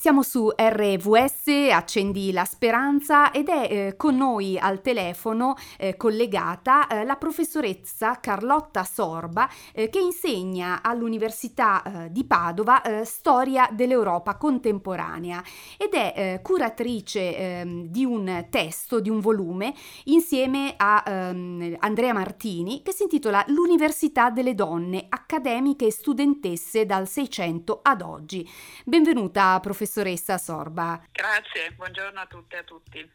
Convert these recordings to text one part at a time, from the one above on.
Siamo su RVS, accendi la speranza ed è eh, con noi al telefono eh, collegata eh, la professoressa Carlotta Sorba eh, che insegna all'Università eh, di Padova eh, storia dell'Europa contemporanea ed è curatrice ehm, di un testo, di un volume insieme a ehm, Andrea Martini che si intitola L'Università delle donne accademiche e studentesse dal 600 ad oggi. Benvenuta professoressa professoressa Sorba. Grazie, buongiorno a tutte e a tutti.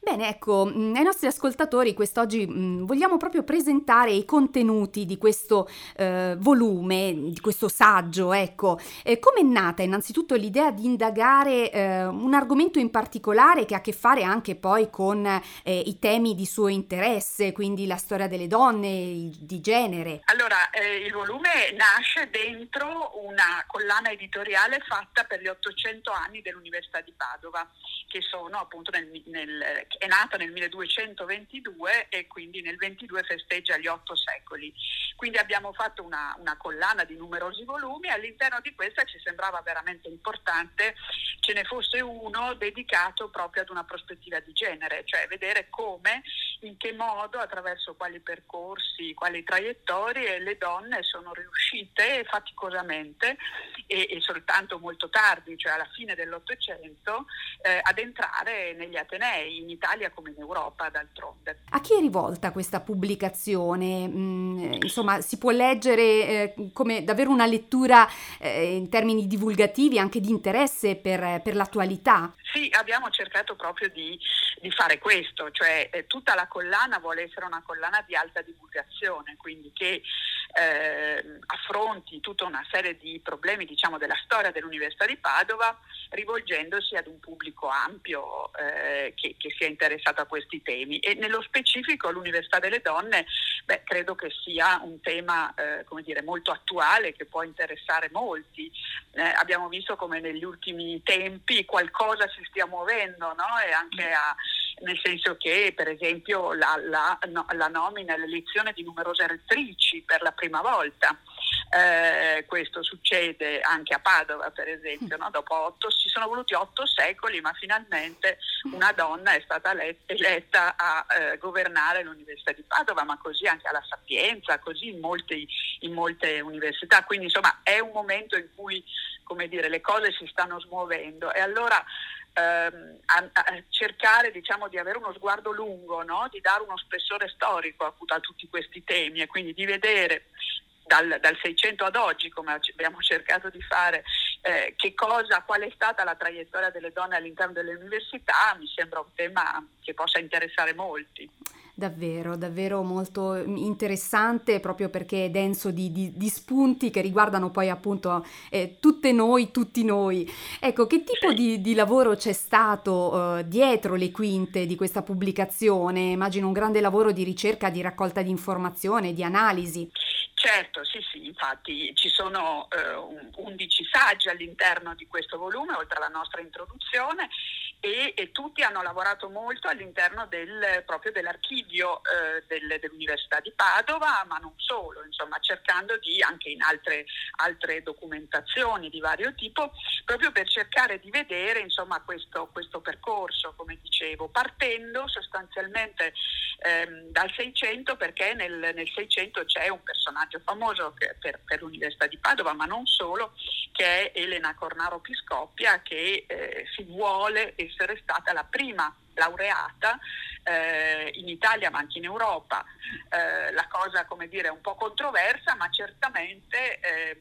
Bene, ecco, mm, ai nostri ascoltatori quest'oggi mm, vogliamo proprio presentare i contenuti di questo eh, volume, di questo saggio, ecco. Eh, Come è nata innanzitutto l'idea di indagare eh, un argomento in particolare che ha a che fare anche poi con eh, i temi di suo interesse, quindi la storia delle donne, di genere? Allora, eh, il volume nasce dentro una collana editoriale fatta per gli 800 anni dell'Università di Padova, che sono appunto nel, nel è nata nel 1222 e quindi nel 22 festeggia gli otto secoli. Quindi abbiamo fatto una, una collana di numerosi volumi, all'interno di questa ci sembrava veramente importante ce ne fosse uno dedicato proprio ad una prospettiva di genere, cioè vedere come, in che modo, attraverso quali percorsi, quali traiettorie le donne sono riuscite faticosamente e, e soltanto molto tardi, cioè alla fine dell'Ottocento, eh, ad entrare negli Atenei in Italia come in Europa d'altronde. A chi è rivolta questa pubblicazione? Mm, insomma, si può leggere eh, come davvero una lettura eh, in termini divulgativi, anche di interesse per, per l'attualità? Sì, abbiamo cercato proprio di, di fare questo, cioè eh, tutta la collana vuole essere una collana di alta divulgazione, quindi che eh, affronti tutta una serie di problemi diciamo, della storia dell'Università di Padova rivolgendosi ad un pubblico ampio eh, che, che, sia interessato a questi temi e nello specifico l'Università delle Donne beh, credo che sia un tema eh, dire, molto attuale che può interessare molti. Eh, abbiamo visto come negli ultimi tempi qualcosa si stia muovendo no? e anche a nel senso che per esempio la, la, no, la nomina e l'elezione di numerose rettrici per la prima volta. Eh, questo succede anche a Padova, per esempio, no? dopo otto, ci sono voluti otto secoli, ma finalmente una donna è stata eletta, eletta a eh, governare l'Università di Padova, ma così anche alla Sapienza, così in, molti, in molte università. Quindi insomma è un momento in cui dire, le cose si stanno smuovendo e allora ehm, a, a cercare diciamo, di avere uno sguardo lungo, no? di dare uno spessore storico a, a tutti questi temi e quindi di vedere dal, dal, 600 ad oggi, come abbiamo cercato di fare, eh, che cosa, qual è stata la traiettoria delle donne all'interno delle università, mi sembra un tema che possa interessare molti. Davvero, davvero molto interessante proprio perché è denso di, di, di spunti che riguardano poi appunto eh, tutte noi, tutti noi. Ecco, che tipo di, di lavoro c'è stato eh, dietro le quinte di questa pubblicazione? Immagino un grande lavoro di ricerca, di raccolta di informazione, di analisi. Certo, sì, sì, infatti ci sono eh, 11 saggi all'interno di questo volume, oltre alla nostra introduzione, e, e tutti hanno lavorato molto all'interno del, proprio dell'archivio eh, del, dell'Università di Padova, ma non solo, insomma, cercando di, anche in altre, altre documentazioni di vario tipo, proprio per cercare di vedere insomma, questo, questo percorso, come dicevo, partendo sostanzialmente ehm, dal 600 perché nel, nel 600 c'è un personaggio personaggio famoso per, per, l'Università di Padova, ma non solo, che è Elena Cornaro Piscoppia, che eh, si vuole essere stata la prima laureata eh, in Italia ma anche in Europa. Eh, la cosa, come dire, è un po' controversa, ma certamente ehm,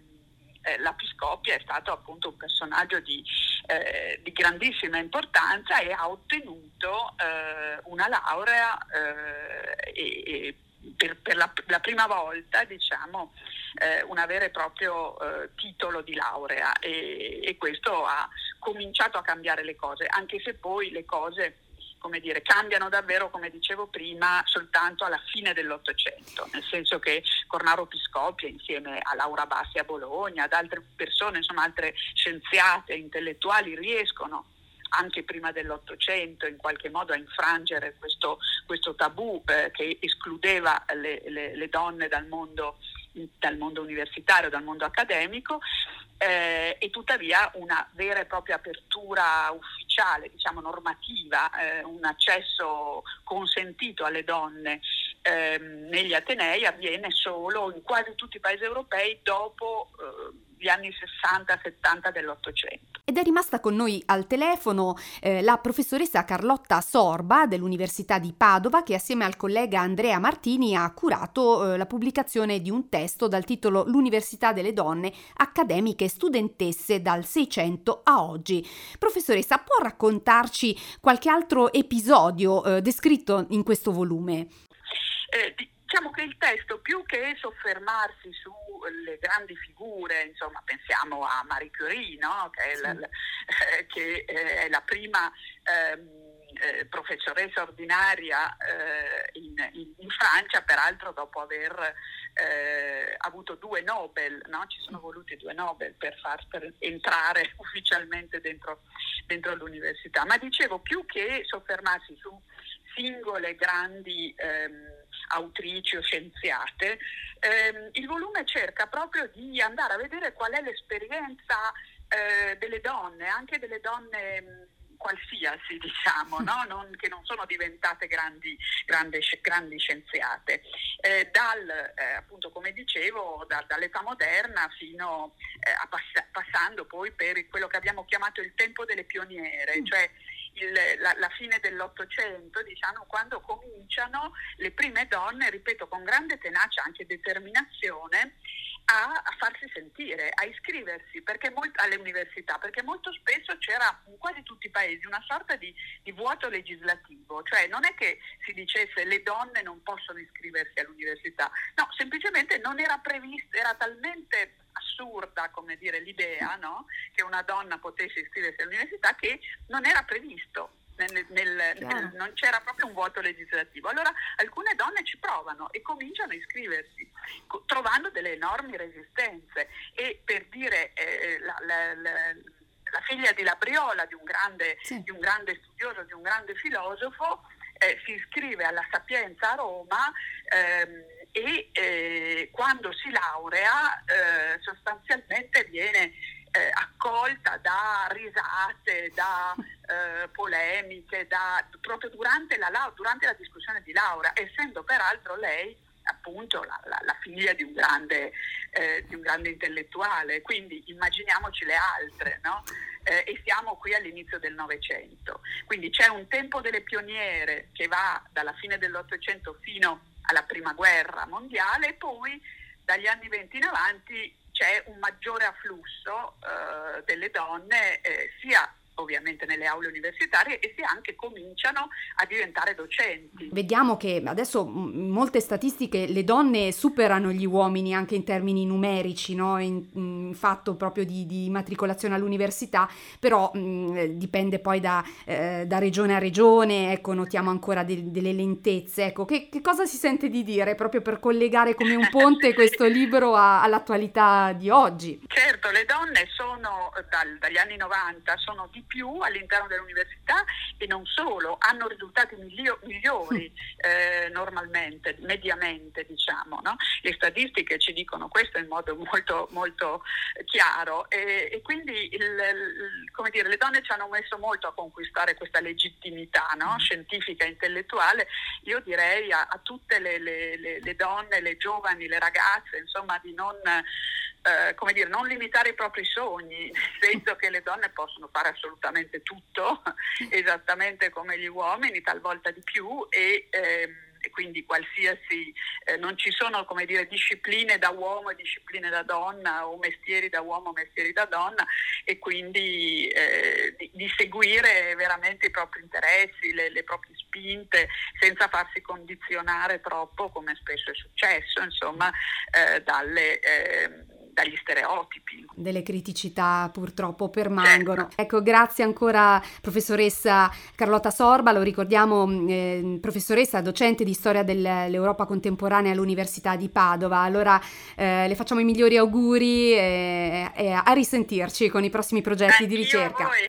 eh, la Piscoppia è stato appunto un personaggio di, eh, di grandissima importanza e ha ottenuto eh, una laurea eh, e, e per, per la, la, prima volta diciamo, eh, un vero e proprio eh, titolo di laurea. E, e, questo ha cominciato a cambiare le cose, anche se poi le cose come dire, cambiano davvero, come dicevo prima, soltanto alla fine dell'Ottocento, nel senso che Cornaro Piscopia insieme a Laura Bassi a Bologna, ad altre persone, insomma altre scienziate, intellettuali riescono anche prima dell'Ottocento in qualche modo a infrangere questo, questo tabù eh, che escludeva le, le, le, donne dal mondo dal mondo universitario, dal mondo accademico eh, e tuttavia una vera e propria apertura ufficiale, diciamo normativa, eh, un accesso consentito alle donne eh, negli Atenei avviene solo in quasi tutti i paesi europei dopo eh, gli anni 60-70 dell'Ottocento. Ed è rimasta con noi al telefono eh, la professoressa Carlotta Sorba dell'Università di Padova che assieme al collega Andrea Martini ha curato eh, la pubblicazione di un testo dal titolo L'Università delle donne accademiche studentesse dal 600 a oggi. Professoressa, può raccontarci qualche altro episodio eh, descritto in questo volume? Eh, Diciamo che il testo, più che soffermarsi sulle grandi figure, insomma, pensiamo a Marie Curie, no? che, è la, la, eh, che, è la, prima ehm, eh, professoressa ordinaria eh, in, in, in, Francia, peraltro dopo aver eh, avuto due Nobel, no? ci sono voluti due Nobel per far per entrare ufficialmente dentro, dentro l'università. Ma dicevo, più che soffermarsi su singole grandi ehm, autrici o scienziate, ehm, il volume cerca proprio di andare a vedere qual è l'esperienza eh, delle donne, anche delle donne mh, qualsiasi, diciamo, no? non, che non sono diventate grandi, grandi, grandi scienziate, eh, dal, eh, appunto come dicevo, da, dall'età moderna fino eh, a pass- passando poi per quello che abbiamo chiamato il tempo delle pioniere, mm. cioè il, la, la, fine dell'Ottocento, diciamo, quando cominciano le prime donne, ripeto, con grande tenacia, anche determinazione, a, a farsi sentire, a iscriversi molto, alle università, perché molto spesso c'era in quasi tutti i paesi una sorta di, di, vuoto legislativo, cioè non è che si dicesse le donne non possono iscriversi all'università, no, semplicemente non era previsto, era talmente assurda come dire l'idea no? che una donna potesse iscriversi all'università che non era previsto. Nel, nel, nel, non c'era proprio un vuoto legislativo. Allora alcune donne ci provano e cominciano a iscriversi, co- trovando delle enormi resistenze. E per dire eh, la, la, la, la, figlia di Labriola, di un grande, sì. di un grande studioso, di un grande filosofo, eh, si iscrive alla Sapienza a Roma. Ehm, e eh, quando si laurea eh, sostanzialmente viene eh, accolta da risate, da eh, polemiche, da, proprio durante la, durante la, discussione di laurea, essendo peraltro lei appunto la, la, la figlia di un, grande, eh, di un, grande, intellettuale, quindi immaginiamoci le altre, no? eh, e siamo qui all'inizio del Novecento. Quindi c'è un tempo delle pioniere che va dalla fine dell'Ottocento fino alla prima guerra mondiale e poi dagli anni 20 in avanti c'è un maggiore afflusso eh, delle donne eh, sia ovviamente nelle aule universitarie e si anche cominciano a diventare docenti. Vediamo che adesso in molte statistiche le donne superano gli uomini anche in termini numerici, no? in, in, fatto proprio di, di, matricolazione all'università, però mh, dipende poi da, eh, da, regione a regione, ecco, notiamo ancora de, delle lentezze. Ecco, che, che, cosa si sente di dire proprio per collegare come un ponte questo libro a, all'attualità di oggi? Certo, le donne sono dal, dagli anni 90 sono di più all'interno dell'università e non solo, hanno risultati miglio- migliori eh, normalmente, mediamente diciamo. No? Le statistiche ci dicono questo in modo molto, molto chiaro e, e quindi il, il, come dire, le donne ci hanno messo molto a conquistare questa legittimità no? Mm. scientifica e intellettuale. Io direi a, a tutte le, le, le, le donne, le giovani, le ragazze, insomma, di non eh, come dire, non limitare i propri sogni, nel senso che le donne possono fare assolutamente tutto, esattamente come gli uomini, talvolta di più, e, ehm, e quindi qualsiasi, eh, non ci sono come dire, discipline da uomo e discipline da donna o mestieri da uomo o mestieri da donna e quindi eh, di, di, seguire veramente i propri interessi, le, le, proprie spinte senza farsi condizionare troppo come spesso è successo insomma eh, dalle ehm, dagli stereotipi. Delle criticità purtroppo permangono. Certo. Ecco, grazie ancora professoressa Carlotta Sorba, lo ricordiamo eh, professoressa docente di storia dell'Europa contemporanea all'Università di Padova. Allora eh, le facciamo i migliori auguri e, e a risentirci con i prossimi progetti Beh, di ricerca.